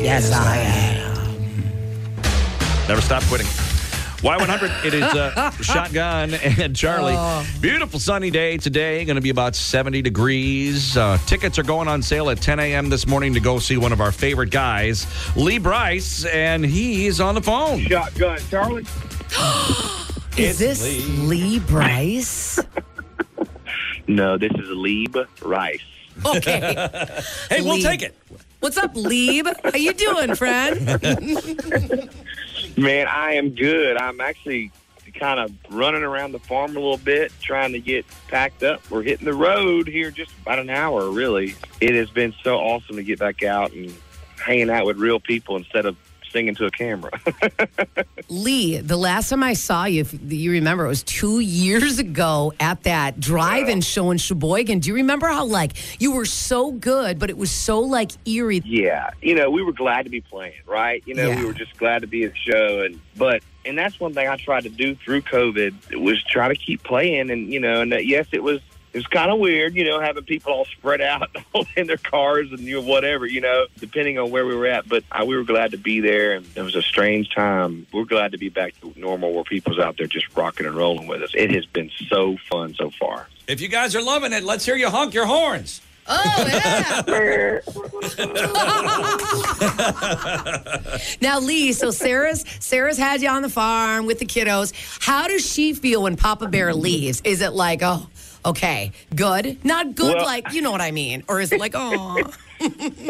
Yes, I am. Never stop quitting. Y100, it is uh, Shotgun and Charli. Beautiful sunny day today. Going to be about 70 degrees. Uh, tickets are going on sale at 10 a.m. this morning to go see one of our favorite guys, Lee Brice, and he's on the phone. Shotgun, Charli. Is this Lee Brice? No, this is Lee Rice. Okay. Hey, we'll take it. What's up, Lieb? How you doing, friend? Man, I am good. I'm actually kind of running around the farm a little bit, trying to get packed up. We're hitting the road here just about an hour, really. It has been so awesome to get back out and hanging out with real people instead of singing to a camera. Lee, the last time I saw you, if you remember, it was two years ago at that drive-in show in Sheboygan. Do you remember how like you were so good, but it was so like eerie? yeah, you know, we were glad to be playing, right? You know, Yeah. we were just glad to be at the show, and but and that's one thing I tried to do through COVID was try to keep playing, and you know, and that, yes, it was it was kind of weird, you know, having people all spread out in their cars and you know, whatever, you know, depending on where we were at. But uh, we were glad to be there, and it was a strange time. We're glad to be back to normal, where people's out there just rocking and rolling with us. It has been so fun so far. If you guys are loving it, let's hear you honk your horns. Oh yeah. now, Lee, so Sarah's Sarah's had you on the farm with the kiddos. How does she feel when Papa Bear leaves? Is it like, oh, okay, good, not good, Well- like you know what I mean, or is it like, oh,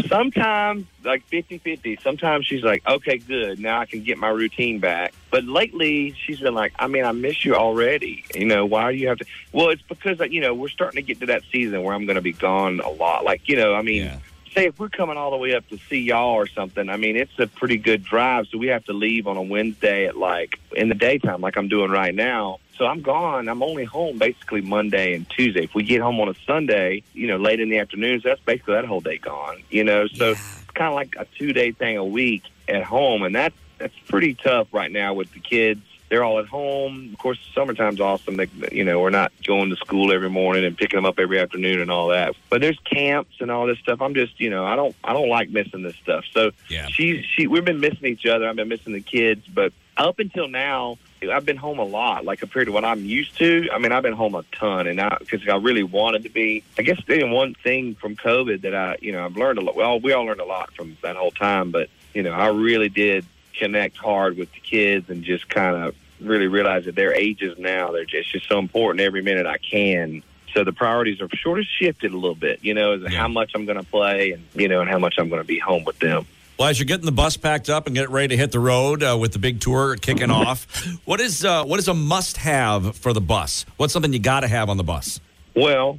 sometimes like 50-50 sometimes she's like okay good now i can get my routine back. But lately she's been like i mean i miss you already. You know why do you have to well it's because like, you know we're starting to get to that season where i'm going to be gone a lot. Like you know i mean Yeah. Say if we're coming all the way up to see y'all or something i mean it's a pretty good drive so we have to leave on a wednesday at like in the daytime like i'm doing right now so I'm gone. I'm only home basically Monday and Tuesday. If we get home on a Sunday, you know, late in the afternoons, that's basically that whole day gone. You know, so it's kind of like a two day thing a week at home, and that's, that's pretty tough right now with the kids. They're all at home. Of course, summertime's awesome. They, you know, we're not going to school every morning and picking them up every afternoon and all that. But there's camps and all this stuff. I'm just, you know, I don't, I don't like missing this stuff. So Yeah. she's, she, we've been missing each other. I've been missing the kids, but up until now, I've been home a lot, like compared to what I'm used to. I mean, I've been home a ton, and I because I really wanted to be. I guess the one thing from COVID that I, you know, I've learned a lot. Well, we all learned a lot from that whole time, but you know, I really did connect hard with the kids and just kind of really realize that their ages now they're just, just so important every minute I can. So the priorities are sort of shifted a little bit, you know, as Yeah. how much I'm going to play and you know, and how much I'm going to be home with them. Well, as you're getting the bus packed up and getting ready to hit the road uh, with the big tour kicking off, what is uh, what is a must-have for the bus? What's something you got to have on the bus? Well,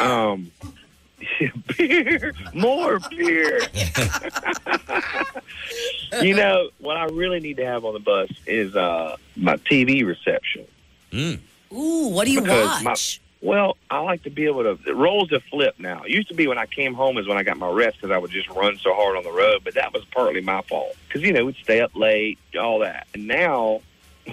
um, beer, more beer. you know what I really need to have on the bus is uh, my TV reception. ooh, what do you Because my- watch? Well, I like to be able to. The roles have flipped now. It used to be when I came home is when I got my rest because I would just run so hard on the road, but that was partly my fault because you know we'd stay up late, all that. And now,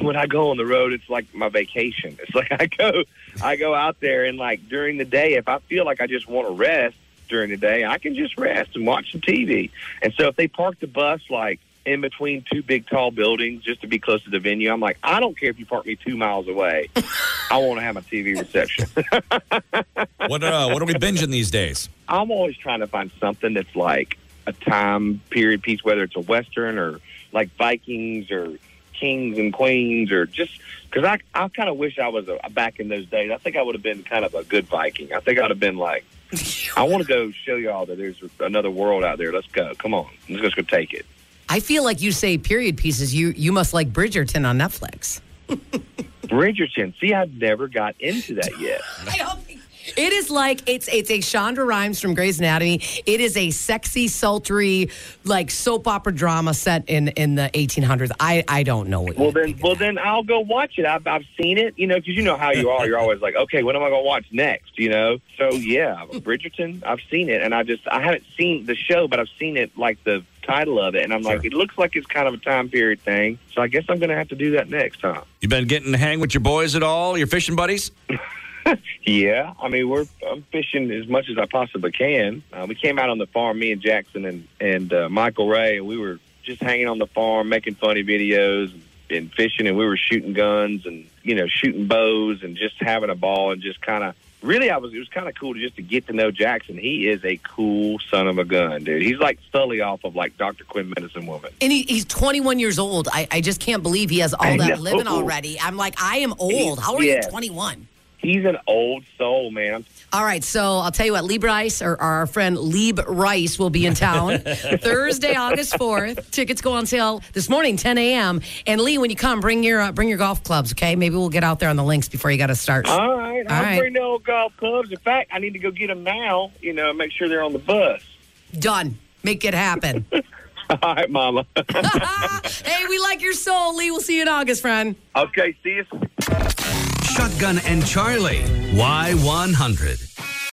when I go on the road, it's like my vacation. It's like I go, I go out there and like during the day, if I feel like I just want to rest during the day, I can just rest and watch some TV. And so if they park the bus like in between two big tall buildings just to be close to the venue, I'm like, I don't care if you park me two miles away. I want to have my TV reception. What uh, what are we binging these days? I'm always trying to find something that's like a time period piece, whether it's a western or like Vikings or Kings and Queens or just because I I kind of wish I was a, back in those days. I think I would have been kind of a good Viking. I think I'd have been like, I want to go show y'all that there's another world out there. Let's go. Come on, let's just go take it. I feel like you say period pieces. You you must like Bridgerton on Netflix. Bridgerton. See, I've never got into that yet. I don't think it is like it's it's a Shonda Rhimes from Grey's Anatomy. It is a sexy, sultry, like soap opera drama set in in the 1800s. I I don't know what. Well then, well then, I'll go watch it. I've, I've seen it, you know, because you know how you are. You're always like, okay, what am I going to watch next? You know. So yeah, Bridgerton. I've seen it, and I just I haven't seen the show, but I've seen it like the title of it, and I'm like, it looks like it's kind of a time period thing. So I guess I'm going to have to do that next, huh? You been getting to hang with your boys at all? Your fishing buddies? Yeah, I mean we're I'm fishing as much as I possibly can. Uh, we came out on the farm, me and Jackson and and uh, Michael Ray, and we were just hanging on the farm, making funny videos and, fishing, and we were shooting guns and you know shooting bows and just having a ball and just kind of really I was it was kind of cool to just to get to know Jackson. He is a cool son of a gun, dude. He's like Sully off of like Dr. Quinn Medicine Woman. And he, he's 21 years old. I, I just can't believe he has all I that know. living already. I'm like, I am old. How are Yeah. you 21? He's an old soul, man. All right, so I'll tell you what, Lee Rice, or our friend Lieb Rice, will be in town Thursday, August 4th. Tickets go on sale this morning, 10 a.m. And Lee, when you come, bring your uh, bring your golf clubs, okay? Maybe we'll get out there on the links before you got to start. All right, All I'll right. bring the old golf clubs. In fact, I need to go get them now. You know, make sure they're on the bus. Done. Make it happen. All right, Mama. hey, we like your soul, Lee. We'll see you in August, friend. okay, see you. Shotgun and Charli. Y100.